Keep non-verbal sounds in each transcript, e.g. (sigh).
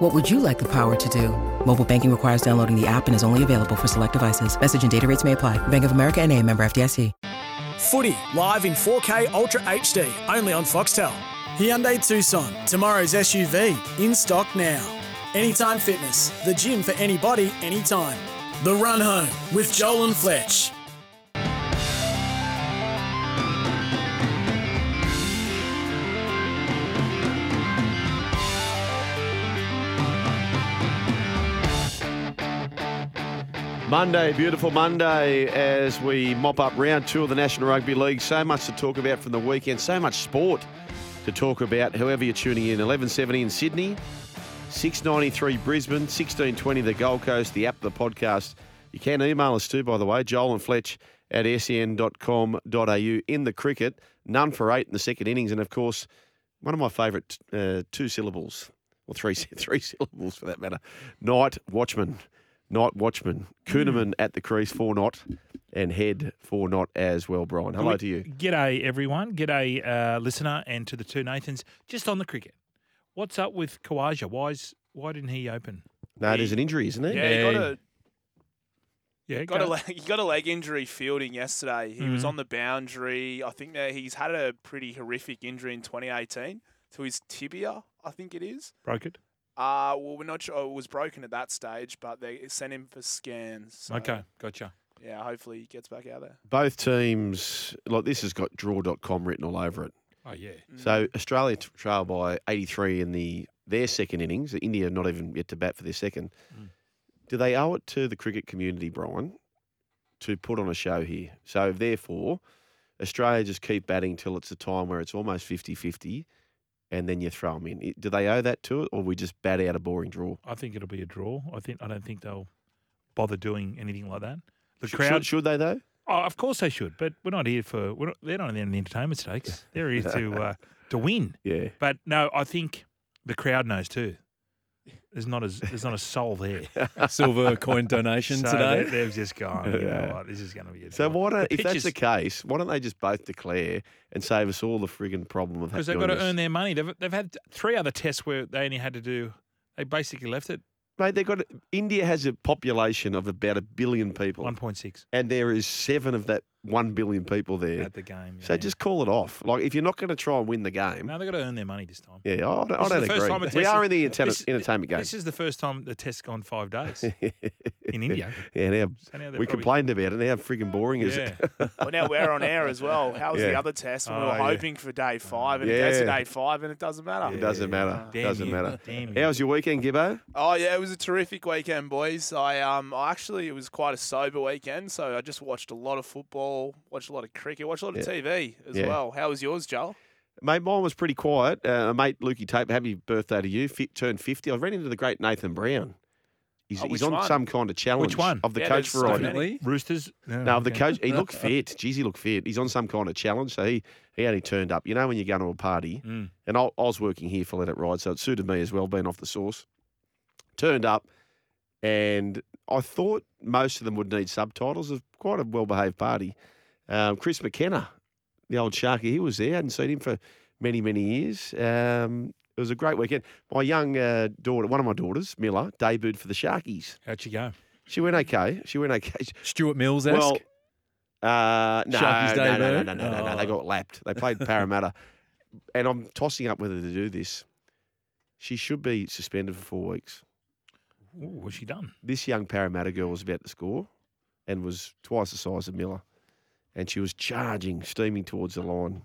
What would you like the power to do? Mobile banking requires downloading the app and is only available for select devices. Message and data rates may apply. Bank of America and a member FDIC. Footy live in 4K Ultra HD, only on Foxtel. Hyundai Tucson, tomorrow's SUV, in stock now. Anytime Fitness, the gym for anybody, anytime. The Run Home with Joel and Fletch. Monday, beautiful Monday, as we mop up round two of the National Rugby League. So much to talk about from the weekend, so much sport to talk about. However, you're tuning in, 11:70 in Sydney, 6:93 Brisbane, 16:20 the Gold Coast. The app, the podcast. You can email us too, by the way, Joel and Fletch at sen.com.au. In the cricket, none for eight in the second innings, and of course, one of my favourite uh, two syllables, or three (laughs) three syllables for that matter. Night watchman. Night watchman. Kuhnemann at the crease, four not, and head four not as well, Brian. Hello to you. G'day, everyone. G'day, uh, listener, and to the two Nathans. Just on the cricket, what's up with Khawaja? Why's why didn't he open? No, there's an injury, isn't there? Yeah, he got a Yeah, got go- a leg, he got a leg injury fielding yesterday. He was Mhm. on the boundary. I think that he's had a pretty horrific injury in 2018 to his tibia. I think it is. broke it. Uh well, we're not sure. It was broken at that stage, but they sent him for scans. so, Okay, gotcha. Yeah, hopefully he gets back out there. Both teams, like this has got draw.com written all over it. Oh yeah, So Australia t- trail by 83 in the their second innings. India not even yet to bat for their second. Mm. Do they owe it to the cricket community, Brian, to put on a show here? So therefore, Australia just keep batting till it's a time where it's almost 50-50 and then you throw them in. Do they owe that to it or we just bat out a boring draw? I think it'll be a draw. I think I don't think they'll bother doing anything like that. The Should- crowd, should, should they though? oh, of course they should, but we're not here for. We're not, they're not in the entertainment stakes. (laughs) They're here to uh, to win. Yeah. But no, I think the crowd knows too. There's not as there's not a soul there. (laughs) Silver coin donation So today. they- They've just gone. You Yeah. know what? This is going to be a So draw. why don't, The if that's pitches- the case, why don't they just both declare and save us all the frigging problem of because having they've got to this? earn their money. They've they've had three other tests where they only had to do. They basically left it Mate, they've got India has a population of about a billion people, one point six and there is seven of that one billion people there. at the game. So just call it off. Like if you're not going to try and win the game, no, they've got to earn their money this time. yeah, I don't, I don't the time agree. We are in the enter- this- entertainment game. This is the first time the test's gone five days (laughs) in India. yeah, now So now we probably- complained about it. Now how frigging boring is Yeah. it? (laughs) Well, now we're on air as well. How was Yeah. the other test? And we Oh, were yeah. hoping for day five, and it goes to day five, and it doesn't matter. It doesn't matter. Damn doesn't you. matter. Damn How you. was your weekend, Gibbo? Oh yeah, it was a terrific weekend, boys. I um, I actually it was quite a sober weekend, so I just watched a lot of football, watched a lot of cricket, watched a lot of Yeah. TV as Yeah. well. How was yours, Joel? Mate, mine was pretty quiet. Uh, mate, Lukey Tape, happy birthday to you. Fit, turned 50. I ran into the great Nathan Brown. He's, Oh, he's on one? some kind of challenge. Which one? Of the Yeah, coach there's so variety. Definitely. Roosters? No, of the coach, he looked (laughs) fit. Jeez, he looked fit. He's on some kind of challenge, so he, he only turned up. You know, when you go to a party, Mm. and I, I was working here for Let It Ride, so it suited me as well, being off the source. Turned up, and I thought most of them would need subtitles. It was quite a well behaved party. Um, Chris McKenna, the old Sharky, he was there. I hadn't seen him for many, many years. Um, it was a great weekend. My young uh, daughter, one of my daughters, Miller, debuted for the Sharkies. How'd she go? She went okay. She went okay. (laughs) Stuart Mills Well, uh, no, Sharkies no, no, no, no, no, no, no. They Oh. got lapped. They played (laughs) Parramatta, and I'm tossing up whether to do this. She should be suspended for four weeks. Ooh, what's she done? This young Parramatta girl was about to score, and was twice the size of Miller, and she was charging, steaming towards the line,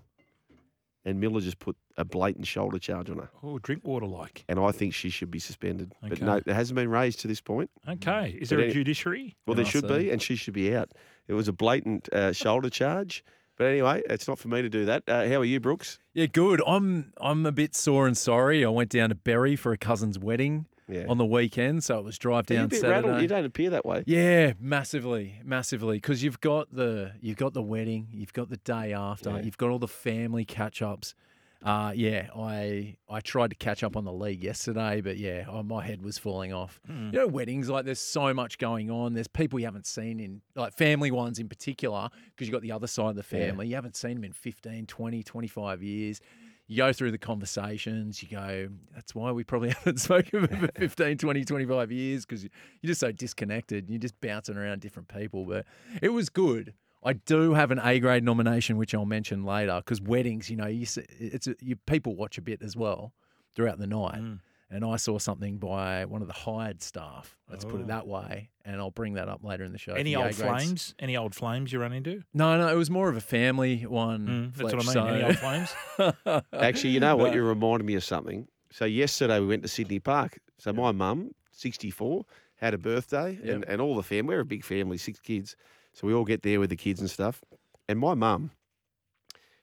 and Miller just put a blatant shoulder charge on her, Oh, drink water like. and I think she should be suspended. But no, it hasn't been raised to this point. Okay. Is But there a judiciary? Well, there Oh, should so- be, and she should be out. It was a blatant uh, shoulder charge. But anyway, it's not for me to do that. Uh, how are you, Brooks? Yeah, good. I'm I'm a bit sore and sorry. I went down to Berry for a cousin's wedding Yeah. on the weekend, so it was drive down Saturday. rattled. You don't appear that way. Yeah, massively, massively. Because you've got the you've got the wedding, you've got the day after, Yeah. you've got all the family catch ups. Uh, yeah, I I tried to catch up on the league yesterday, but yeah, oh, my head was falling off. Hmm. You know, weddings like there's so much going on. There's people you haven't seen in like family ones in particular because you've got the other side of the Yeah. family. You haven't seen them in 15, 20, 25 years. You go through the conversations, you go, that's why we probably (laughs) haven't spoken for (laughs) 15, 20, 25 years because you're just so disconnected. You're just bouncing around different people. But it was good. I do have an A grade nomination, which I'll mention later, because weddings, you know, you, see- it's a, you people watch a bit as well throughout the night. Mm. And I saw something by one of the hired staff. Let's put Oh. it that way, and I'll bring that up later in the show. Any the old A grades. flames? Any old flames you run into? No, no, it was more of a family one. Mm, that's what I Fletch, mean. Any old flames? (laughs) Actually, you know what? No. You reminded me of something. So yesterday we went to Sydney Park. So my mum, 64, had a birthday, and, and all the family. We're a big family, six kids. So we all get there with the kids and stuff. And my mum,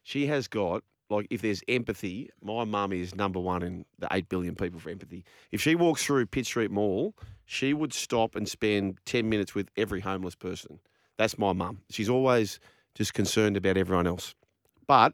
she has got like if there's empathy, my mum is number one in the eight billion people for empathy. If she walks through Pitt Street Mall, she would stop and spend ten minutes with every homeless person. That's my mum. She's always just concerned about everyone else. But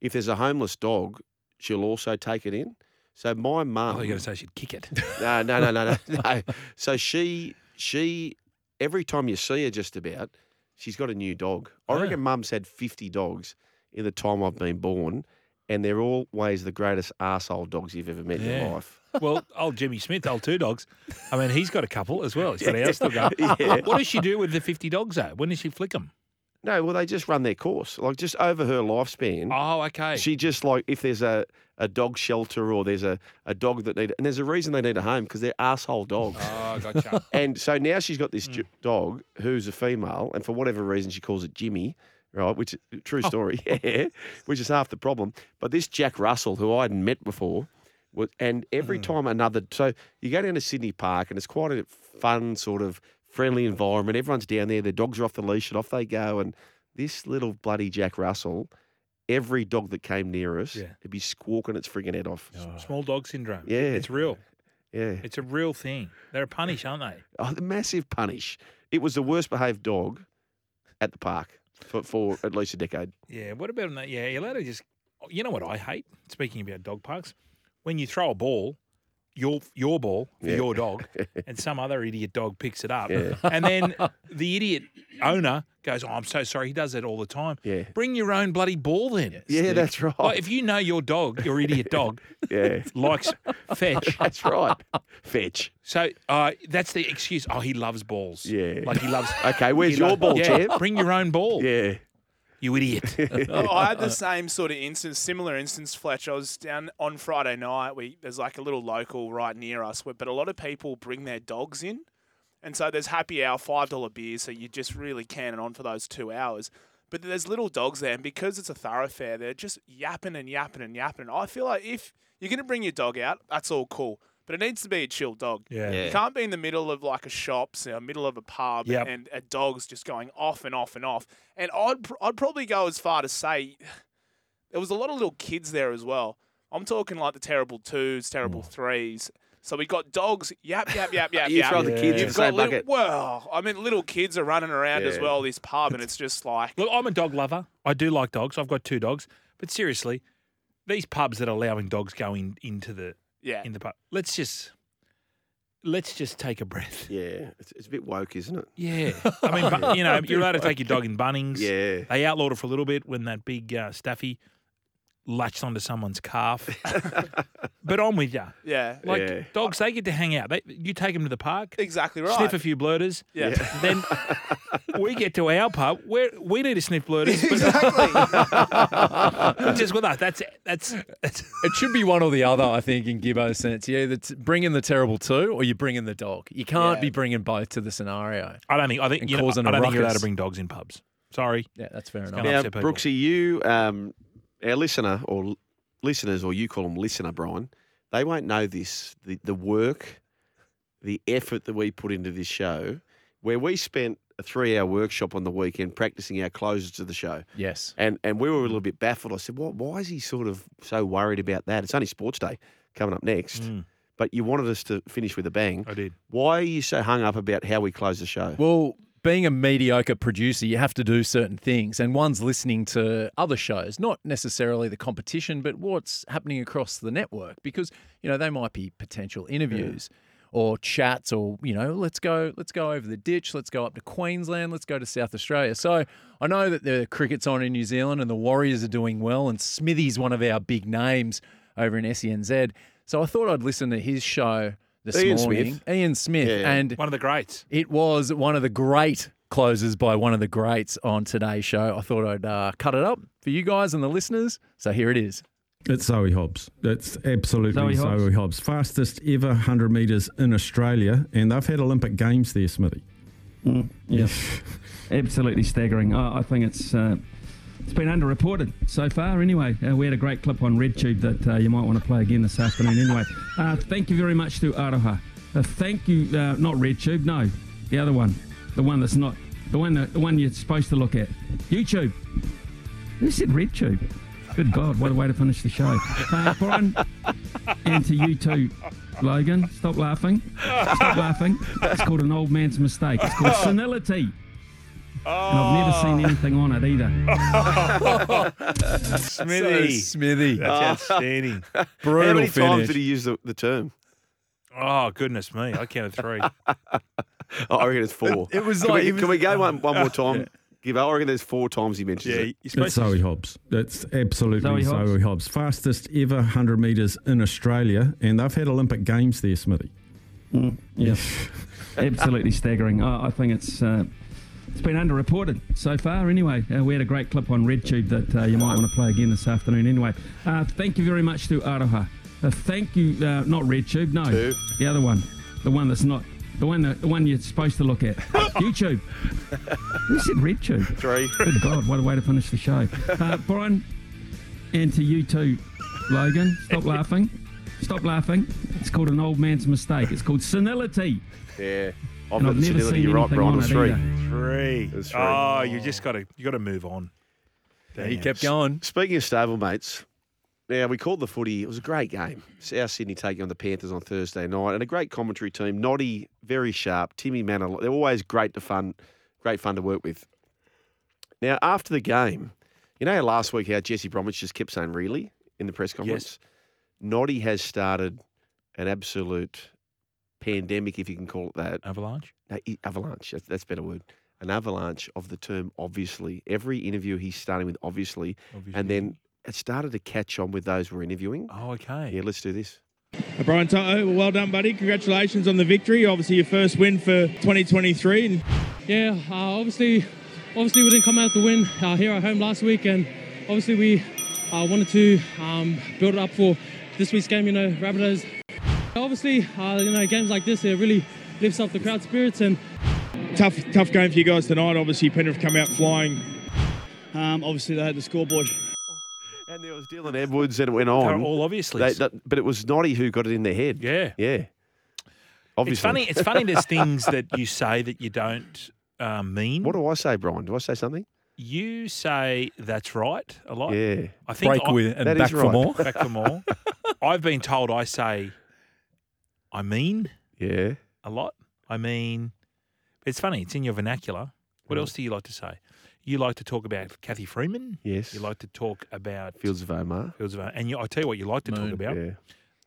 if there's a homeless dog, she'll also take it in. So my mum, thought you're going to say she'd kick it. (laughs) no, no, no, no, no, no. So she, she, every time you see her, just about, she's got a new dog. I Ah. reckon Mum's had fifty dogs in the time I've been born, and they're always the greatest arsehole dogs you've ever met in Yeah. your life. (laughs) well, old Jimmy Smith, old two dogs. I mean, he's got a couple as well. He's got a house dog. up. (laughs) Yeah. What does she do with the 50 dogs, though? When does she flick them? No, well, they just run their course. Like just over her lifespan, Oh, okay. she just like if there's a, a dog shelter or there's a, a dog that need, and there's a reason they need a home because they're asshole dogs. oh, gotcha. (laughs) And so now she's got this hmm. j- dog who's a female, and for whatever reason she calls it Jimmy, right? Which uh, true oh. story, (laughs) yeah, which is half the problem. But this Jack Russell, who I hadn't met before, was, and every mm. time another, so you go down to Sydney Park, and it's quite a fun sort of friendly environment. Everyone's down there, their dogs are off the leash, and off they go. And this little bloody Jack Russell, every dog that came near us, Yeah. it'd be squawking its frigging head off. Small dog syndrome. Yeah. It's real. Yeah. It's a real thing. They're a punish, aren't they? (laughs) Oh, the massive punish. It was the worst behaved dog at the park for, for at least a decade. Yeah. What about that? Yeah, you're allowed to just. You know what I hate? Speaking about dog parks, when you throw a ball, your your ball for Yeah. your dog, (laughs) and some other idiot dog picks it up, Yeah. and then the idiot owner goes, "Oh, I'm so sorry." He does that all the time. Yeah. Bring your own bloody ball then. Yeah, that's right. Like if you know your dog, your idiot dog, (laughs) yeah, likes fetch. (laughs) that's right. Fetch. So uh, that's the excuse. Oh, he loves balls. Yeah. Like he loves. Okay, where's your loves- ball, yeah, champ? Bring your own ball. Yeah. You idiot. (laughs) Oh, I had the same sort of instance, similar instance, Fletch. I was down on Friday night. We there's like a little local right near us, but a lot of people bring their dogs in, and so there's happy hour, five dollar beers. So you just really cannon on for those two hours. But there's little dogs there, and because it's a thoroughfare, they're just yapping and yapping and yapping. And I feel like if you're gonna bring your dog out, that's all cool, but it needs to be a chill dog. Yeah. Yeah. You can't be in the middle of like a shop, you know, middle of a pub, Yep. and a dog's just going off and off and off. And I'd pr- I'd probably go as far to say there was a lot of little kids there as well. I'm talking like the terrible twos, terrible mm. threes. So we got dogs, yap yap yap (laughs) yap You yap. throw the kids in You've the same little, bucket. well, I mean, little kids are running around as well. This pub, and it's just like Look, I'm a dog lover. I do like dogs. I've got two dogs. But seriously, these pubs that are allowing dogs going into the yeah, in the pub, let's just let's just take a breath. Yeah. It's, it's a bit woke, isn't it? Yeah, I mean, (laughs) bu- you know, you're allowed to take your dog in Bunnings. Yeah. They outlawed it for a little bit when that big uh, staffy latched onto someone's calf. (laughs) but I'm with you. yeah, Like Yeah. dogs, they get to hang out. They, you take them to the park, exactly right. sniff a few blurters. yeah, (laughs) Then we get to our pub where we need to sniff blurters. but- (laughs) exactly. Just with that, that's that's, that's It should be one or the other, I think, in Gibbo's sense. You either t- bring in the terrible two or you bring in the dog. You can't Yeah. be bringing both to the scenario. I don't think I think And you know, I causing don't a think you're allowed to bring dogs in pubs. Sorry. Yeah, that's fair enough. Now, upset people. Brooksy, you, um, our listener or listeners, or you call them listener, Brian, they won't know this. The, the work, the effort that we put into this show, where we spent a three hour workshop on the weekend practicing our closes to the show. Yes. And and we were a little bit baffled. I said, "What? Why is he sort of so worried about that? It's only sports day coming up next." Mm. but you wanted us to finish with a bang. I did. Why are you so hung up about how we close the show? Well, being a mediocre producer, you have to do certain things, and one's listening to other shows, not necessarily the competition, but what's happening across the network, because you know they might be potential hmm. interviews. Or chats, or you know, let's go, let's go over the ditch, let's go up to Queensland, let's go to South Australia. So I know that the cricket's on in New Zealand, and the Warriors are doing well, and Smithy's one of our big names over in SENZ. So I thought I'd listen to his show this Ian morning, Smith. Ian Smith, Yeah. and One of the greats. it was one of the great closes by one of the greats on today's show. I thought I'd uh, cut it up for you guys and the listeners. So here it is. It's Zoe Hobbs. It's absolutely Zoe Zoe, Hobbs. Hobbs. Fastest ever 100 metres in Australia, and they've had Olympic Games there, Smithy. Mm, yeah, (laughs) absolutely staggering. I, I think it's uh, it's been underreported so far. Anyway, uh, we had a great clip on RedTube that uh, you might want to play again this afternoon. Anyway, uh, thank you very much to Aroha. Uh, thank you, uh, not RedTube, no, the other one, the one that's not the one that, the one you're supposed to look at. YouTube. Who said RedTube? Good God, what a way to finish the show. Uh, Brian, and to you too, Logan. Stop laughing. Stop laughing. It's called an old man's mistake. It's called senility. And I've never seen anything on it either. (laughs) Smithy. Smithy. That's outstanding. Brutal (laughs) how many finish. times did he use the, the term? Oh, goodness me. I counted three. (laughs) Oh, I reckon it's four. It was can like- we, it was- can we go one, one more time? Give. I reckon there's four times he mentions yeah, it. you're It's Zoe. Hobbs. It's absolutely Zoe Zoe, Hobbs. Hobbs. Fastest ever 100 metres in Australia, and they've had Olympic Games there, Smithy. Mm, yeah, absolutely staggering. I, I think it's uh, it's been underreported so far. Anyway, uh, we had a great clip on RedTube that uh, you might want to play again this afternoon. Anyway, uh, thank you very much to Aroha. Uh, thank you, uh, not RedTube, no, Two. the other one, the one that's not. The one, that, the one you're supposed to look at. (laughs) YouTube. Who said RedTube? Three. Good God, what a way to finish the show. Uh, Brian, and to you too, Logan. Stop (laughs) laughing. Stop laughing. It's called an old man's mistake. It's called senility. Yeah. I've And got I've the never senility. seen You're right, anything Brian. on It's it three. either. Three. That's three. Oh, you just got to you got to move on. Yeah, he Damn. kept going. Speaking of stablemates, now we called the footy. It was a great game. South Sydney taking on the Panthers on Thursday night, and a great commentary team. Noddy, very sharp. Timmy Mannah, they're always great to fun, great fun to work with. Now after the game, you know how last week how Jesse Bromwich just kept saying "really" in the press conference. Noddy has started an absolute pandemic, if you can call it that. Avalanche. No, avalanche. That's, that's a better word. An avalanche of the term obviously. Every interview he's starting with obviously, and then it started to catch on with those we're interviewing. Oh, okay. Yeah, let's do this. Brian Toto, well done, buddy. Congratulations on the victory. Obviously, your first win for 2023. Yeah, uh, obviously, obviously we didn't come out to win uh, here at home last week, and obviously we uh, wanted to um, build it up for this week's game. You know, Rabbitohs. Obviously, uh, you know, games like this it really lifts up the crowd spirits, and tough, tough game for you guys tonight. Obviously, Penrith come out flying. um, obviously they had the scoreboard. And there was Dylan Edwards, and it went They're on. all obviously. They- that- but it was Noddy who got it in their head. yeah. Yeah. Obviously. It's funny. It's funny. There's (laughs) things that you say that you don't uh, mean. What do I say, Brian? Do I say something? you say that's right a lot. Yeah. I think Break I, with and back is for more. back for more. (laughs) I've been told I say I mean Yeah. a lot. I mean, it's funny. It's in your vernacular. What Right. else do you like to say? You like to talk about Cathy Freeman. Yes. You like to talk about Fields of Omar. Fields of Omar. and you, I tell you what you like to Moon. talk about. Yeah.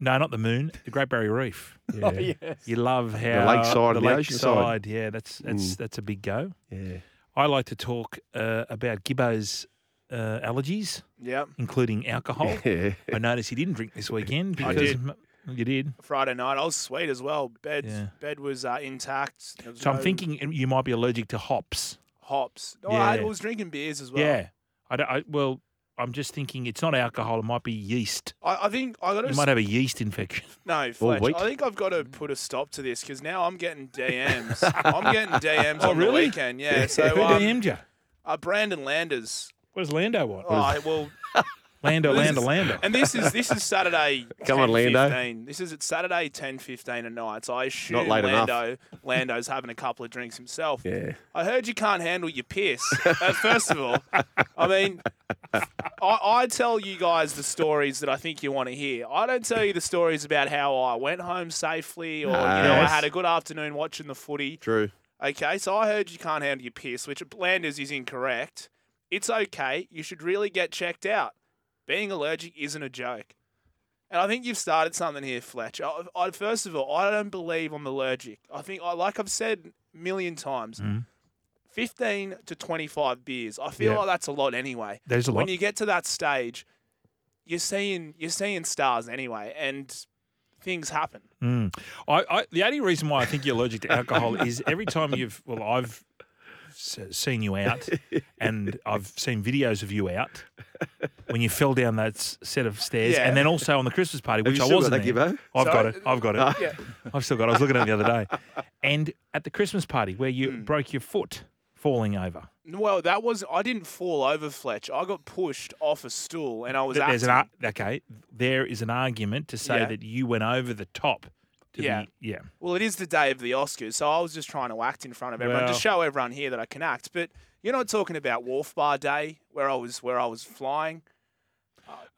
No, not the moon. The Great Barrier Reef. (laughs) Yeah. You love how lakeside the and the ocean side. lakeside, Yeah, that's that's Mm. that's a big go. Yeah. I like to talk uh, about Gibbo's uh, allergies, Yeah. including alcohol. (laughs) Yeah. I noticed he didn't drink this weekend. I because did. m- You did. Friday night, I was sweet as well. Bed Yeah. bed was uh, intact. Was So I'm thinking you might be allergic to hops. hops. No, I was drinking beers as well. Yeah. I, don't, I well, I'm just thinking it's not alcohol. It might be yeast. I, I think I got You to might have a yeast infection. (laughs) no Fletch. I think I've got to put a stop to this because now I'm getting DMs. I'm getting (laughs) DMs Oh, on really? the weekend. Yeah. (laughs) So Who um, DM'd you? uh, Brandon Landers. What does Lando want? Oh, well, Lando, Lando, Lando. And this is this is Saturday. (laughs) Come on, 10, Lando. 15. This is at Saturday ten fifteen at night. So I assume late enough. Lando Lando's having a couple of drinks himself. Yeah. I heard you can't handle your piss. uh, first of all, I mean, I, I tell you guys the stories that I think you want to hear. I don't tell you the stories about how I went home safely or you know I had a good afternoon watching the footy. True. Okay, so I heard you can't handle your piss, which Landers is incorrect. It's okay. You should really get checked out. Being allergic isn't a joke. And I think you've started something here, Fletch. I, I, first of all, I don't believe I'm allergic. I think, I, like I've said a million times, 15 to 25 beers. I feel Yeah. like that's a lot anyway. There's a when lot. you get to that stage, you're seeing you're seeing stars anyway, and things happen. Mm. I, I, the only reason why I think you're allergic to alcohol (laughs) is every time you've, well, I've seen you out (laughs) and I've seen videos of you out when you fell down that set of stairs Yeah. and then also on the Christmas party, Have which you I still wasn't that, there. Gibbo? I've got it. I've got it. Yeah. (laughs) I've still got it. I was looking at it the other day. (laughs) And at the Christmas party where you Hmm. broke your foot falling over. Well, that was I didn't fall over, Fletch. I got pushed off a stool, and I was Th- There's an acting. ar- okay. There is an argument to say Yeah. that you went over the top. Yeah. Yeah. Well, it is the day of the Oscars, so I was just trying to act in front of everyone to show everyone here that I can act. But you're not talking about Wharf Bar Day, where I was where I was flying.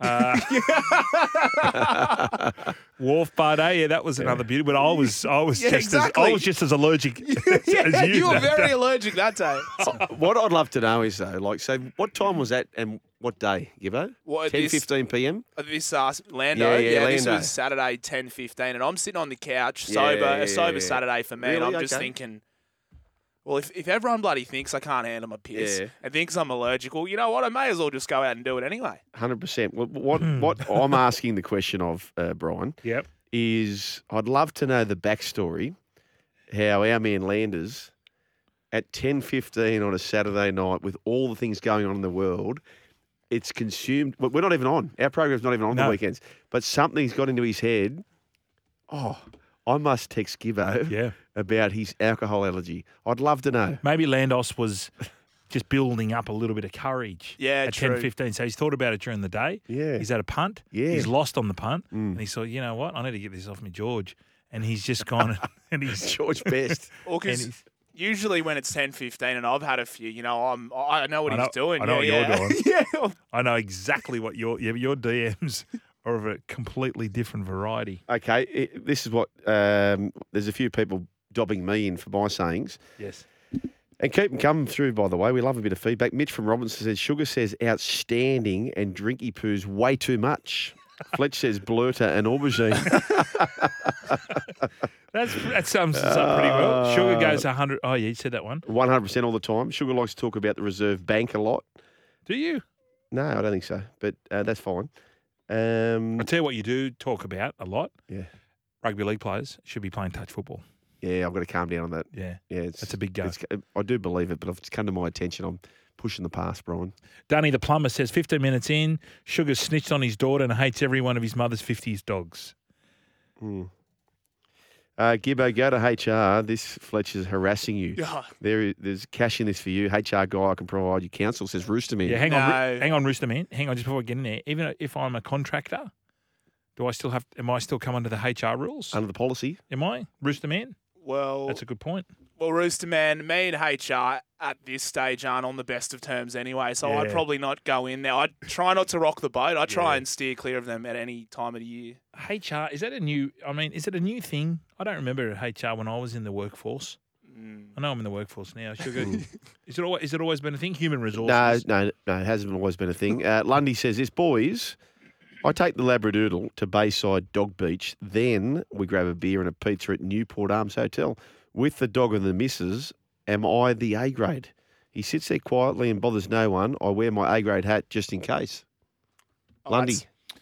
Uh, (laughs) Wharf Bar Day, yeah, that was another beauty. But I was, I was Yeah, just, as, I was just as allergic (laughs) yeah, (laughs) as you. you were that very day. allergic that day. What I'd love to know is though, like, so what time was that and what day, Gibbo? What, 10, this- 15 p.m. This uh, Lando, Yeah, yeah, yeah, this Lando. was Saturday ten fifteen, and I'm sitting on the couch, Yeah, sober, yeah, a sober yeah. Saturday for me, and I'm just Okay. thinking, well, if, if everyone bloody thinks I can't handle my piss Yeah. and thinks I'm allergic, well, you know what? I may as well just go out and do it anyway. Hundred percent. What what, Hmm. what I'm asking the question of uh, Brian Yep. is, I'd love to know the backstory, how our man Landers, at ten fifteen on a Saturday night, with all the things going on in the world, it's consumed. well, We're not even on. Our program's not even on No. the weekends. But something's got into his head. Oh, I must text Gibbo Yeah. About his alcohol allergy. I'd love to know. Maybe Landos was just building up a little bit of courage. Yeah, at true. 10, 15. So he's thought about it during the day. Yeah. He's had a punt. Yeah. He's lost on the punt. Mm. And he thought, you know what? I need to get this off me, George. And he's just gone (laughs) (laughs) and he's George Best. (laughs) Well, and 'cause usually when it's ten fifteen, and I've had a few, you know, I'm I know what I he's doing. I know yeah, what you're yeah. doing. yeah. I know exactly what your yeah, your DMs are of a completely different variety. Okay, it, this is what um, there's a few people dobbing me in for my sayings. Yes. And keep them coming through, by the way. We love a bit of feedback. Mitch from Robinson says, Sugar says outstanding and drinky poos way too much. (laughs) Fletch says blurter and aubergine. (laughs) That's that sums us up pretty well. Sugar goes 100. Oh, yeah, you said that one. 100% all the time. Sugar likes to talk about the reserve bank a lot. Do you? No, I don't think so, but uh, that's fine. Um, I'll tell you what you do talk about a lot. Yeah. Rugby league players should be playing touch football. Yeah, I've got to calm down on that. Yeah. Yeah, it's, That's a big go. it's- I do believe it, but it's come to my attention. I'm pushing the past, Brian. Danny the plumber says 15 minutes in, Sugar snitched on his daughter and hates every one of his mother's 50s dogs. Hmm. Uh, Gibbo, go to HR. This Fletcher's harassing you. Yeah. There, is- there's cash in this for you. HR guy, I can provide you counsel. Says Roosterman. Yeah, hang on, hang on, Rooster Man. Hang on, just before we get in there. Even if I'm a contractor, do I still have? Am I still come under the HR rules? under the policy. am I Rooster Man? Well, That's a good point. well, Rooster Man, me and HR at this stage aren't on the best of terms anyway, so I'd probably not go in there. I'd try not to rock the boat. I try Yeah. and steer clear of them at any time of the year. HR is that a new? I mean, is it a new thing? I don't remember HR when I was in the workforce. Mm. I know I'm in the workforce now. (laughs) Sugar, is it always, is it always been a thing? Human resources. No, no, no. It hasn't always been a thing. Uh, Lundy says this, boys. I take the Labradoodle to Bayside Dog Beach. Then we grab a beer and a pizza at Newport Arms Hotel. With the dog and the missus, am I the A grade? He sits there quietly and bothers no one. I wear my A grade hat just in case. Oh, Lundy.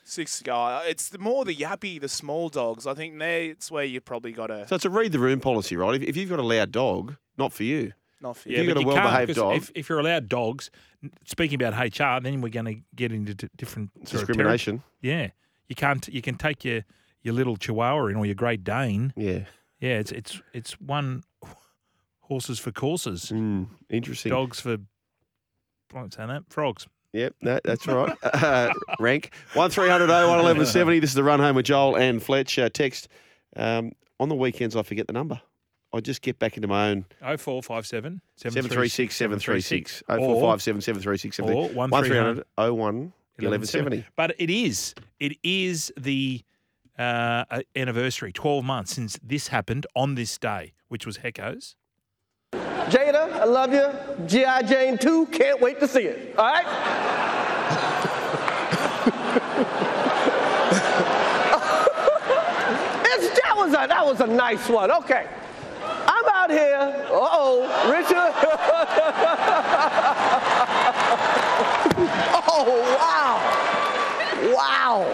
Six guy. It's the more the yappy, the small dogs. I think that's where you probably got to So it's a read the room policy, right? If, if you've got a loud dog, not for you. Not for If you. you've got a but you can't, well-behaved 'cause dog- If, if you're allowed dogs, speaking about HR, then we're going to get into d- different Discrimination. yeah, you can't. You can take your your little Chihuahua in or your Great Dane. Yeah. Yeah, it's it's it's one (laughs) horses for courses, Mm, interesting. dogs for. I'm saying that frogs. Yep, no, that's right. (laughs) Uh, rank one 1170 This is the run home with Joel and Fletch. Uh, text um, on the weekends. I forget the number. I just get back into my own. 0457 736 736. Or- 0457 736 or 1300 01 1170. But it is, it is the uh, uh, anniversary, 12 months since this happened on this day, which was Hecko's. Jada, I love you. G.I. Jane 2, can't wait to see it. All right? (laughs) That, was a, that was a nice one. Okay. Out here. Uh oh, Richard. (laughs) oh, wow. Wow.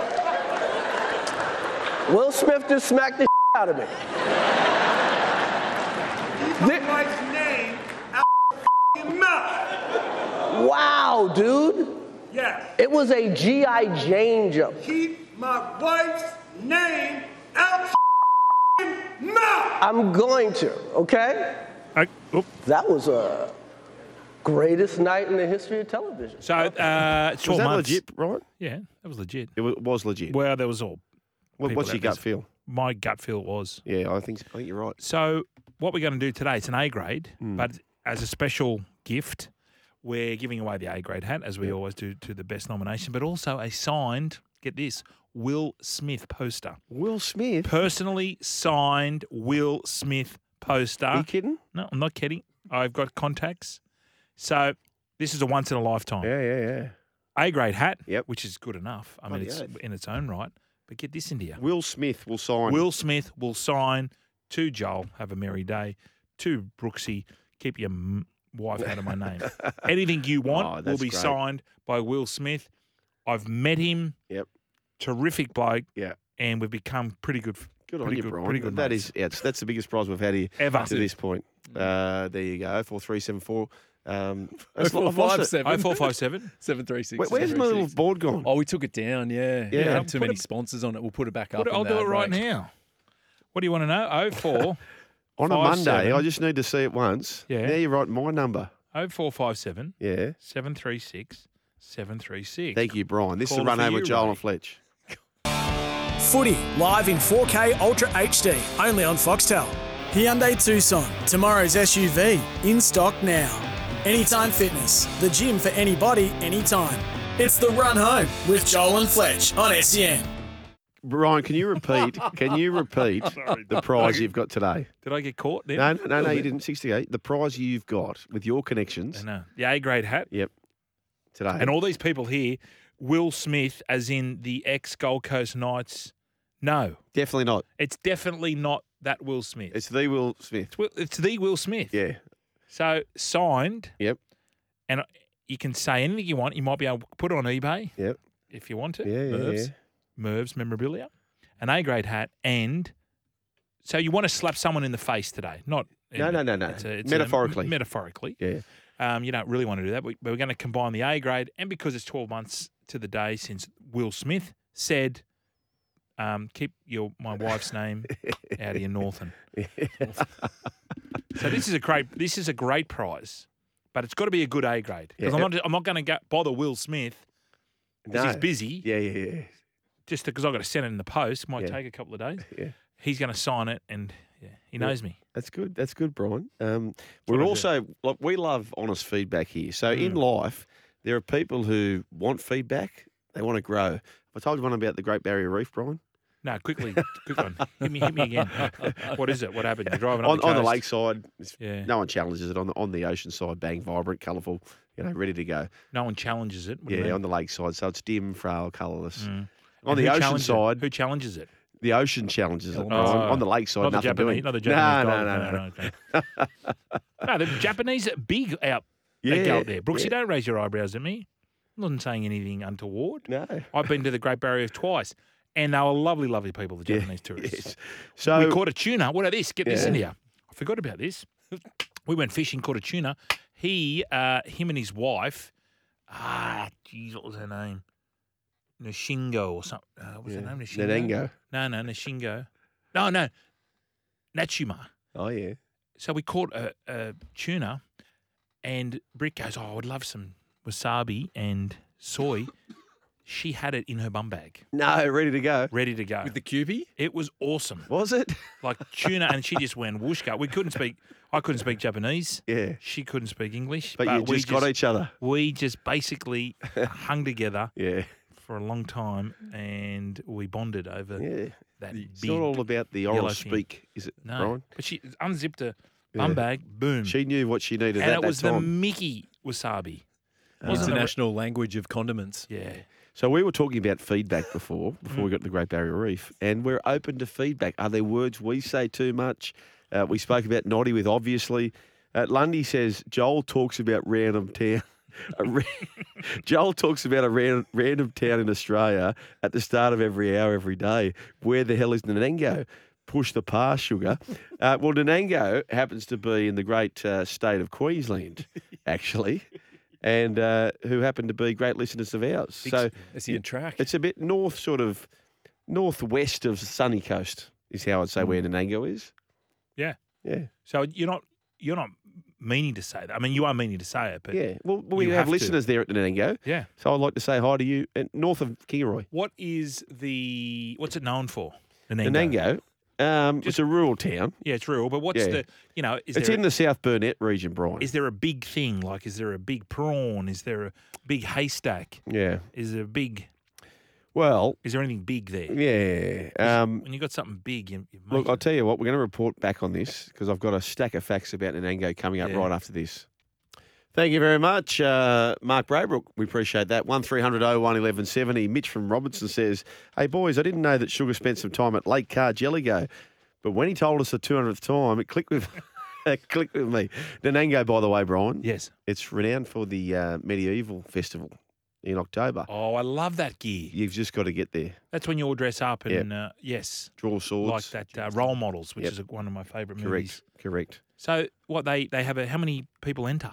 Will Smith just smacked the out of me. wife's name out mouth. Wow, dude. Yes. It was a G.I. Jane jump. Keep my wife's name out mouth. I'm going to, okay? That was a greatest night in the history of television. So uh, 12 Was that months. legit, right? Yeah, that was legit. It wa- was legit. Well, there was all. What- what's your gut there. feel? My gut feel was. Yeah, I think I think you're right. So what we're going to do today, it's an A grade, Hmm. but as a special gift, we're giving away the A grade hat, as we always do to the best nomination, but also a signed, get this, Will Smith poster. Will Smith? Personally signed Will Smith poster. Are you kidding? No, I'm not kidding. I've got contacts. So this is a once in a lifetime. Yeah, yeah, yeah. A grade hat, Yep. which is good enough. I mean, it's in its own right. But get this into you. Will Smith will sign. Will Smith will sign to Joel. Have a merry day. To Brooksy, keep your m- wife out of my name. (laughs) Anything you Oh, want will be great. signed by Will Smith. I've met him. Yep. Terrific bloke. Yeah. And we've become pretty good. Good on pretty you, good, Brian. Pretty good. That mates. is, yeah, that's the biggest prize we've had here Ever. to this point. Uh, there you go. Four three seven four. Um, (laughs) Oh, four, I've lost five, it. seven. Oh, four, five, seven. (laughs) Seven three six. Where- where's my little board gone? Oh, we took it down. Yeah, Yeah. yeah. Yeah, too put many it- sponsors on it. We'll put it back up. it- I'll do the it right rake. now. What do you want to know? Oh four. (laughs) On a Monday, seven. I just need to see it once. Yeah. Now you write my number. Oh four five seven Yeah. seven three six seven three six. Thank you, Brian. This is Call the run for home with Joel Ray. and Fletch. Footy live in 4K Ultra HD, only on Foxtel. Hyundai Tucson, tomorrow's SUV, in stock now. Anytime Fitness, the gym for anybody, anytime. It's the run home with Joel and Fletch on SEN. Brian, can you repeat? can you repeat (laughs) the prize you've got today? Did I get caught? Then? No, no, no, no, you didn't. Sixty-eight. The prize you've got with your connections. No, the A grade hat. Yep. Today. And all these people here, Will Smith, as in the ex Gold Coast Knights. No, Definitely not. it's definitely not that Will Smith. It's the Will Smith. It's, Will- it's the Will Smith. Yeah. So signed. Yep. And you can say anything you want. You might be able to put it on eBay Yep. if you want to. Yeah, yeah, Mervs, yeah. Mervs memorabilia, an A grade hat, and so you want to slap someone in the face today? Not No, no, no, no. It's a- it's a- Metaphorically. metaphorically. Yeah. Um, you don't really want to do that, but but we're going to combine the A grade, and because it's 12 months to the day since Will Smith said, um, "Keep your my wife's name (laughs) out of your Northern." so this is a great this is a great prize, but it's got to be a good A grade because Yeah. I'm not I'm not going to bother Will Smith because he's busy. Yeah, yeah, yeah. Just because I've got to send it in the post, might Yeah. take a couple of days. Yeah. He's going to sign it, and yeah, he Yeah. knows me. That's good. That's good, Brian. Um, we're also like we love honest feedback here. So in Mm. life, there are people who want feedback. They want to grow. I told you one about the Great Barrier Reef, Brian. No, quickly, quick one. (laughs) Hit me, hit me again. (laughs) what is it? What happened? You're driving on, the, on the lakeside. Yeah. No one challenges it on the on the ocean side. Bang, vibrant, colourful. You know, ready to go. No one challenges it. What do you Yeah, on the lakeside. So it's dim, frail, colourless. Mm. On the ocean challenges it? side, who challenges it? the ocean challenges it. Oh. On the lakeside, not the nothing Japanese, doing. not the no, Japanese. no, dogs. no, no, okay. (laughs) no, the Japanese are big out. Yeah, out there. Brooks, you don't raise your eyebrows at me. I'm not saying anything untoward. No. I've been to the Great Barrier twice, and they were lovely, lovely people. The Yeah, Japanese (laughs) tourists. yes. So we caught a tuna. What about this? Get this in here. I forgot about this. (laughs) We went fishing, caught a tuna. He, uh, him, and his wife. Ah, geez, what was her name? Nishingo or something. Uh, what was Yeah. her name? Nishingo. Nanengo. No, no, Nishingo. No, no, Natsuma. Oh yeah. So we caught a, a tuna, and Brick goes, "Oh, I would love some wasabi and soy, she had it in her bum bag, No, ready to go. ready to go. With the cubie? it was awesome. Was it? (laughs) Like tuna, and she just went whooshka. We couldn't speak. I couldn't speak Japanese. Yeah. She couldn't speak English. But you we just got each other. We just basically (laughs) hung together Yeah. for a long time, and we bonded over Yeah. that It's big not all about the oral yellow thing. speak, is it, No, Brian? but she unzipped a bum Yeah. bag. Boom. She knew what she needed and at it that was the time. Mickey wasabi. Wasn't it- International language of condiments. Yeah. So we were talking about feedback before, (laughs) before Mm. we got to the Great Barrier Reef, and we're open to feedback. Are there words we say too much? Uh, we spoke about Noddy with obviously. Uh, Lundy says Joel talks about random town. (laughs) ra- (laughs) Joel talks about a ran- random town in Australia at the start of every hour, every day. Where the hell is Nanango? Push the pass, sugar. Uh, well, Nanango happens to be in the great uh, state of Queensland, actually, and uh, who happen to be great listeners of ours. So he in track? it's a bit north, sort of northwest of Sunny Coast, is how I'd say where Nanango is. Yeah. Yeah. So you're not you're not meaning to say that. I mean, you are meaning to say it, but yeah. Well, we have, have listeners there at Nanango. Yeah. So I'd like to say hi to you north of Kingaroy. What is the what's it known for? Nanango. Nanango. Um, it's a rural town. Yeah, it's rural, but what's Yeah. the you know? Is it's there in the South Burnett region, Brian. is there a big thing? Like, is there a big prawn? Is there a big haystack? yeah. Is there a big? Well, Is there anything big there? yeah. Um, when you got something big, you, you look, I'll it. tell you what, we're going to report back on this because I've got a stack of facts about Nanango coming up Yeah. right after this. Thank you very much, uh, Mark Braybrook. We appreciate that. 1300 01 1170. Mitch from Robinson says, Hey, boys, I didn't know that Sugar spent some time at Lake Cargelligo, but when he told us the 200th time, it clicked with. (laughs) it clicked with me. Nanango, by the way, Brian. Yes. It's renowned for the uh, medieval festival in October. Oh, I love that gear. You've just got to get there. That's when you all dress up Yep. and uh, yes, Draw swords. like that uh, role models, which Yep. is one of my favourite Correct. movies. Correct. So what they they have a how many people enter?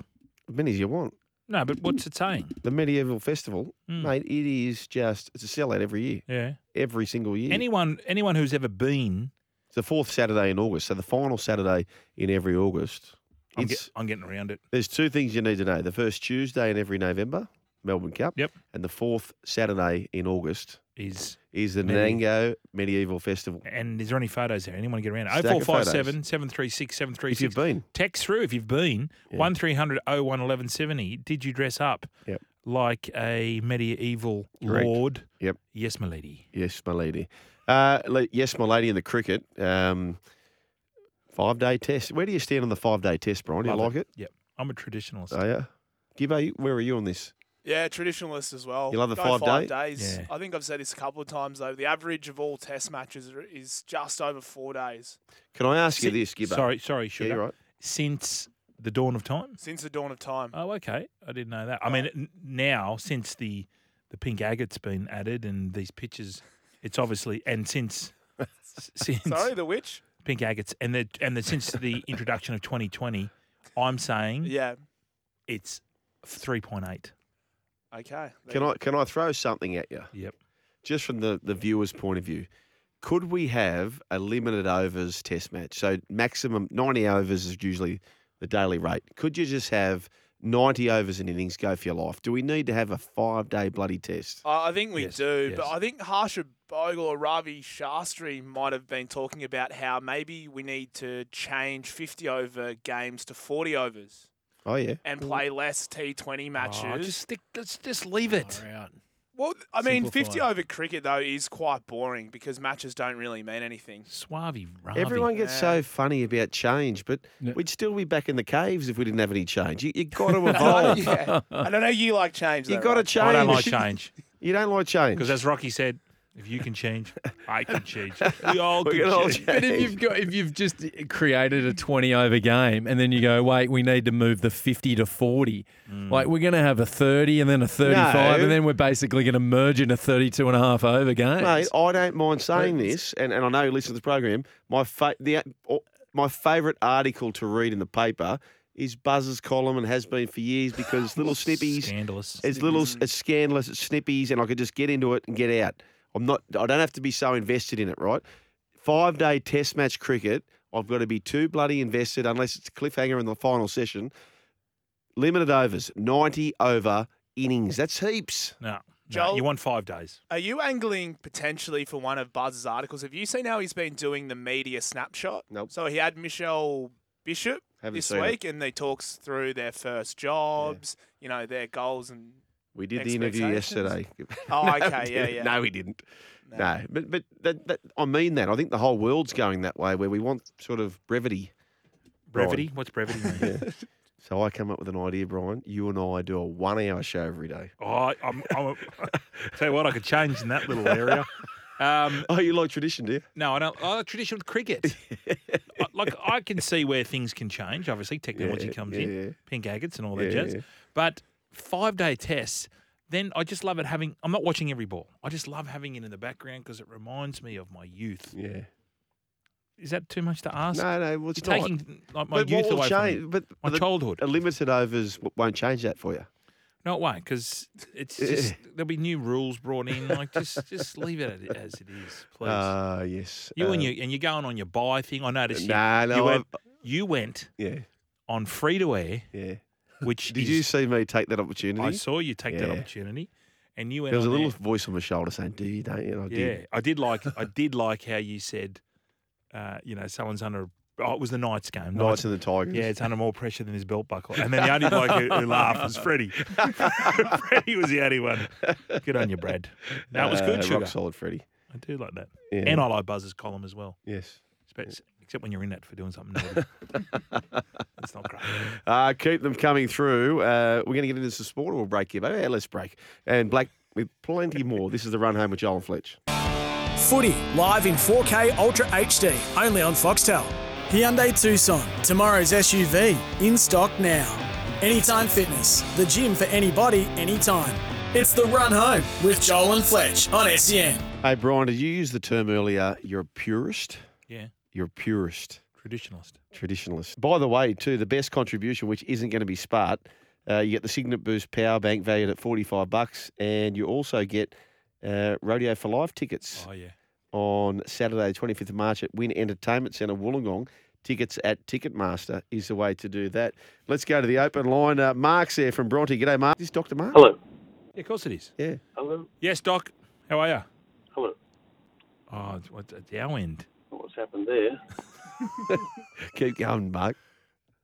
As many as you want. No, but what's it saying? The medieval festival, Mm. mate, it is just, it's a sellout every year. Yeah. Every single year. Anyone anyone who's ever been, It's the fourth Saturday in August. So the final Saturday in every August. I'm, get, I'm getting around it. there's two things you need to know. The first Tuesday in every November, Melbourne Cup. Yep. And the fourth Saturday in August Is is the Nanango Medieval Festival. and is there any photos there? Anyone get around? Stack Oh of four five seven seven three six seven three If you've been. Text through if you've been. Yeah. One three hundred oh one eleven seventy. Did you dress up Yep. like a medieval Correct. lord? Yep. Yes, my lady. Yes, my lady. Uh, yes, my lady in the cricket. Um, five day test. Where do you stand on the five day test, Brian? Do you Love like it? Yep. I'm a traditionalist. Oh, yeah. Gibbo, where are you on this? Yeah, traditionalist as well. You love the Go five day? days. Yeah. I think I've said this a couple of times though. The average of all Test matches is just over four days Can I ask you this, Gibbo? Sorry, sorry, Yeah, right. Since the dawn of time. since the dawn of time. Oh, okay. I didn't know that. I mean, n- now since the the pink agate's been added and these pictures, it's obviously and since (laughs) since Sorry, the witch. pink agates and the and the since the introduction of 2020, I'm saying Yeah. it's 3.8. Okay. Can I can I throw something at you? Yep. Just from the, the viewer's point of view. Could we have a limited overs test match? So maximum 90 overs is usually the daily rate. Could you just have 90 overs and innings go for your life? Do we need to have a five day bloody test? I I think we Yes, do, but. I think Harsha Bhogle or Ravi Shastri might have been talking about how maybe we need to change 50 over games to 40 overs Oh, yeah. and play less T20 matches. Oh, just stick. Let's just leave it. Far well, I mean, Simplify 50 over cricket though is quite boring because matches don't really mean anything. Suave, Ravi. Everyone gets so funny about change, but Yeah. we'd still be back in the caves if we didn't have any change. You, you got to (laughs) evolve. yeah. And I know you like change. You got to right? change. I don't like change (laughs) You don't like change. because, as Rocky said, if you can change, I can change. (laughs) We all We can can all change. But if you've got if you've just created a twenty over game and then you go, wait, we need to move the fifty to forty. Mm. Like we're gonna have a thirty and then a thirty five No. and then we're basically gonna merge into 32 and a half over games. Mate, I don't mind saying this, and, and I know you listen to the program. My fa- the my favourite article to read in the paper is Buzz's column, and has been for years because little (sighs) snippies. Scandalous. It's little, mm. it's scandalous, it's snippies, and I could just get into it and get out. I'm not. I don't have to be so invested in it, right? Five day Test match cricket. I've got to be too bloody invested unless it's a cliffhanger in the final session. Limited overs, 90 over innings. That's heaps. No, no, Joel- you want five days. Are you angling potentially for one of Buzz's articles? Have you seen how he's been doing the media snapshot? Nope. So he had Michelle Bishop Haven't this seen it. week, and they talks through their first jobs, you know, their goals and. We did the interview yesterday. (laughs) Oh, No, okay, yeah, yeah. No, we didn't. No, but but that, that, I mean that. I think the whole world's going that way, where we want sort of brevity. Brian. Brevity? What's brevity mean? (laughs) Yeah. So I come up with an idea, Brian. You and I do a one-hour show every day. Oh, I- I'm, I'm (laughs) tell you what, I could change in that little area. Um, oh, you like tradition, do you? No, I don't. I like tradition with cricket. I- like I can see where things can change. Obviously, technology Yeah, comes yeah, in, yeah. pink agates and all that Yeah, jazz. yeah. But five day tests. Then I just love it having. I'm not watching every ball. I just love having it in the background because it reminds me of my youth. Yeah. Is that too much to ask? No, no, well, it's You're not. taking like, my But youth away change? from me. But my the- childhood. A limited overs won't change that for you. No, it won't because it's just there'll be new rules brought in. Like just just leave it as it is, please. Ah, yes. You and Uh, you and you're going on your buy thing. I noticed. Nah, you, no, you went, you went Yeah. on free to air. Yeah. Which Did is, you see me take that opportunity? I saw you take that opportunity, and you went. There was a little there. voice on my shoulder saying, "Do you? Don't you?" And I Yeah, did. I did like. I did like how you said, uh, you know, someone's under. Oh, it was the Knights game. Knights and the Tigers. Yeah, it's under more pressure than his belt buckle. And then the only bloke who, who laughed was Freddie. (laughs) Freddie was the only one. Good on you, Brad. That was good, Uh, sugar. Rock solid, Freddie. I do like that. Yeah. And I like Buzz's column as well. Yes. Except when you're in it for doing something naughty. (laughs) That's not great. Uh, keep them coming through. Uh, we're going to get into some sport or we'll break here. But yeah, let's break. And Black with plenty more. This is the run home with Joel and Fletch. Footy live in 4K Ultra HD, only on Foxtel. Hyundai Tucson, tomorrow's SUV, in stock now. Anytime Fitness, the gym for anybody, anytime. It's the run home with Joel and Fletch on E SEN. Hey, Brian, did you use the term earlier? You're a purist? Yeah. You're a purist. Traditionalist. Traditionalist. By the way, too, the best contribution, which isn't going to be Spart, uh, you get the Cygnett Boost Power Bank valued at 45 bucks, and you also get uh, Rodeo for Life tickets. Oh, yeah. On Saturday, 25th of March at Win Entertainment Centre, Wollongong. Tickets at Ticketmaster is the way to do that. Let's go to the open line. Uh, Mark's there from Bronte. G'day, Mark. Is This is Dr. Mark. Hello. Yeah, of course it is. Yeah. Hello. Yes, Doc. How are you? Hello. Oh, it's, what's at our end? What's happened there? (laughs) Keep going, Mark.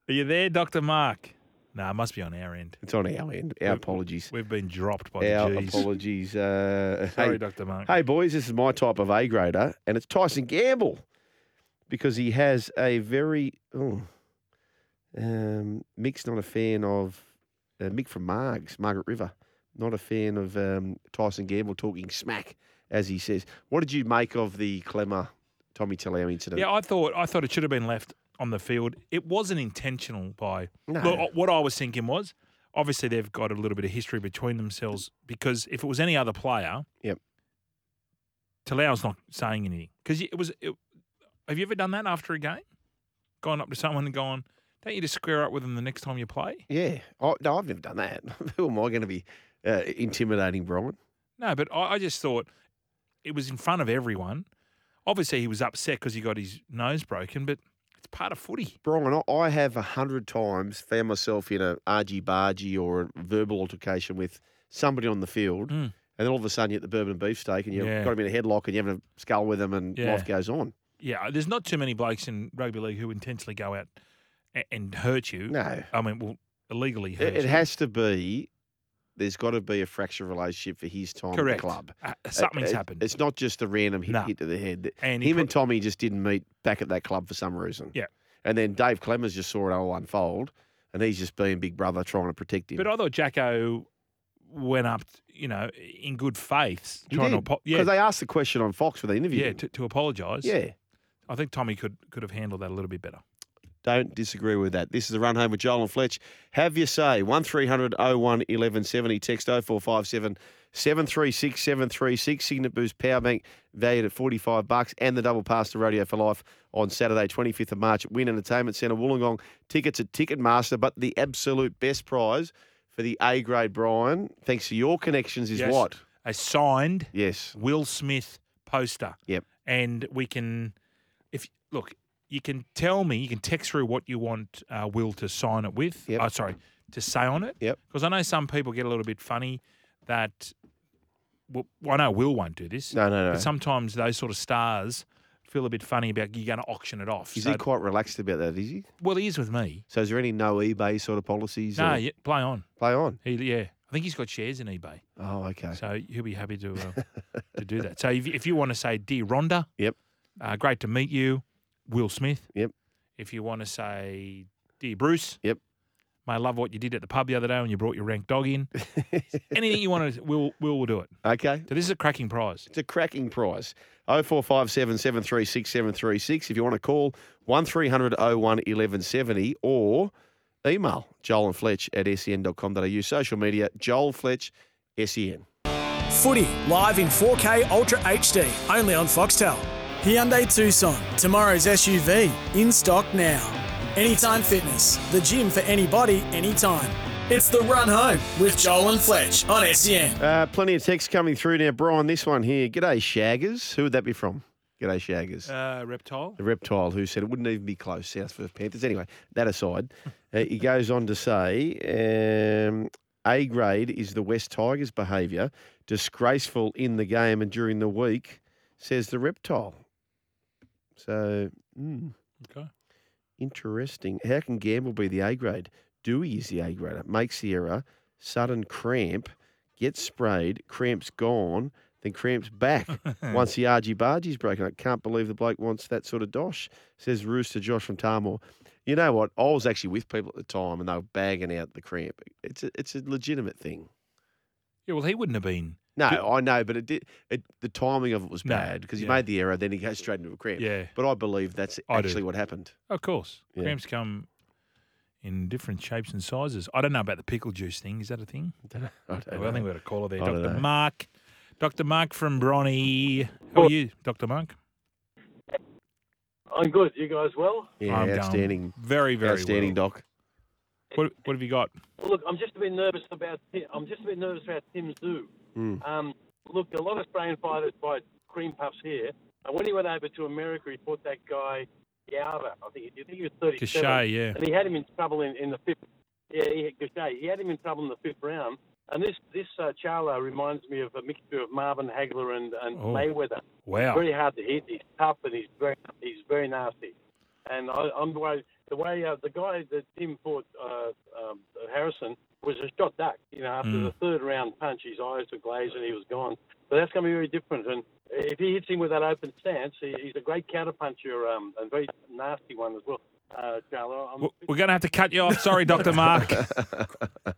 Are you there, Dr. Mark? No, it must be on our end. It's on our end. Our apologies. We've been dropped by Our the G's. apologies. Uh, (laughs) Sorry, hey, Dr. Mark. Hey, boys, this is my type of A grader, and it's Tyson Gamble because he has a very. Oh, um, Mick's not a fan of. Uh, Mick from Margs, Margaret River, not a fan of um, Tyson Gamble talking smack, as he says. What did you make of the Klemmer Tommy Talau incident? Yeah, I thought I thought it should have been left on the field. It wasn't intentional by. No. Look, what I was thinking was, obviously they've got a little bit of history between themselves because if it was any other player, Yep. Talau's not saying anything because it was. It, have you ever done that after a game? Gone up to someone and gone, "Don't you just square up with them the next time you play?" Yeah. Oh, no, I've never done that. (laughs) Who am I going to be uh, intimidating, Brian? No, but I, I just thought it was in front of everyone. Obviously, he was upset because he got his nose broken, but it's part of footy. Brian, I- I have a hundred times found myself in a argy bargy or a verbal altercation with somebody on the field, and then all of a sudden you're at the bourbon and beefsteak and you've Mm. Yeah. got him in a headlock and you're having a skull with him and Yeah. life goes on. Yeah, there's not too many blokes in rugby league who intentionally go out and, and hurt you. No. I mean, well, illegally hurt It, it has to be. There's got to be a fractured relationship for his time Correct. at the club. Uh, something's It- happened. It's not just a random hit, No. hit to the head. And him and Tommy just didn't meet back at that club for some reason. Yeah. And then Dave Klemmers just saw it all unfold, and he's just being big brother trying to protect him. But I thought Jacko went up, you know, in good faith, He trying did, to apo- yeah, because they asked the question on Fox for the interview. yeah, to, to apologise. Yeah. I think Tommy could could have handled that a little bit better. Don't disagree with that. This is the run home with Joel and Fletch. Have your say. 1300 01 1170. Text 0457 736 736. Cygnett Boost Power Bank valued at 45 bucks and the double pass to Rodeo for Life on Saturday, 25th of March at Win Entertainment Centre, Wollongong. Tickets at Ticketmaster, but the absolute best prize for the A grade Brian, thanks to your connections, is Yes. what? A signed Yes. Will Smith poster. Yep. And we can, if look, you can tell me, you can text through what you want uh, Will to sign it with. Yep. Oh, sorry, to say on it. Yep. Because I know some people get a little bit funny that. Well, I know Will won't do this. No, no, no. But sometimes those sort of stars feel a bit funny about you're going to auction it off. Is So- he quite relaxed about that? Is he? well, he is with me. So is there any no eBay sort of policies? No, or- yeah, play on. Play on. He, yeah, I think he's got shares in eBay. Oh, okay. So he'll be happy to uh, (laughs) to do that. So if, if you want to say, dear Rhonda, Yep. uh, great to meet you, Will Smith. Yep. If you want to say, dear Bruce, Yep. Mate, I love what you did at the pub the other day when you brought your rank dog in. (laughs) Anything you want to, Will, Will will do it. Okay. So this is a cracking prize. It's a cracking prize. 0457 736 736. If you want to call 1300 01 1170 or email Joel and Fletch at sen.com.au. Social media, Joel Fletch, E sen. Footy live in 4K Ultra HD, only on Foxtel. Hyundai Tucson, tomorrow's SUV, in stock now. Anytime Fitness, the gym for anybody, anytime. It's the run home with Joel and Fletch on SEN. Uh, plenty of text coming through now. Brian, this one here. G'day, Shaggers. Who would that be from? G'day, Shaggers. Uh, reptile. The reptile who said it wouldn't even be close, South for Panthers. Anyway, that aside, (laughs) uh, he goes on to say um, A grade is the West Tigers' behaviour, disgraceful in the game and during the week, says the reptile. So, mm, Okay. interesting. How can Gamble be the A grade? Dewey is the A grader. Makes the error, sudden cramp, gets sprayed, cramp's gone, then cramps back (laughs) once the argy bargy's broken I Can't believe the bloke wants that sort of dosh, says Rooster Josh from Tarmore. You know what? I was actually with people at the time and they were bagging out the cramp. It's a, it's a legitimate thing. Yeah, well, he wouldn't have been. No, Good. I know, but it did. It, the timing of it was No, bad because he yeah. made the error, then he goes straight into a cramp. Yeah. But I believe that's I do. actually what happened. Of course. Yeah. Cramps come in different shapes and sizes. I don't know about the pickle juice thing. Is that a thing? (laughs) I don't Well, I know. think we've got a caller there. Dr. Mark. Dr. Mark from Bronny. How are you, Dr. Mark? I'm good. You guys well? Yeah, I'm going outstanding. Very, very outstanding, well. Doc. What, what have you got? Well, look, I'm just a bit nervous about. I'm just a bit nervous about Tim Tszyu. Mm. Um, look, a lot of Australian fighters buy cream puffs here, and when he went over to America, he fought that guy Yava. I think I think he was 37. Gausha, yeah. And he had him in trouble in, in the fifth. Yeah, he, Gausha. He had him in trouble in the fifth round. And this this uh, Charlo reminds me of a mixture of Marvin Hagler and, and Oh. Mayweather. Wow. Very hard to hit. He's tough and he's very he's very nasty. And I, I'm worried the way uh, the guy that Tim fought uh, um, Harrison was a shot duck. You know, after Mm. the third round punch, his eyes were glazed and he was gone. But that's going to be very different. And if he hits him with that open stance, he, he's a great counterpuncher um, and very nasty one as well. Uh, Charlo, I'm We're going to have to cut you off. Sorry, Dr. Mark. (laughs)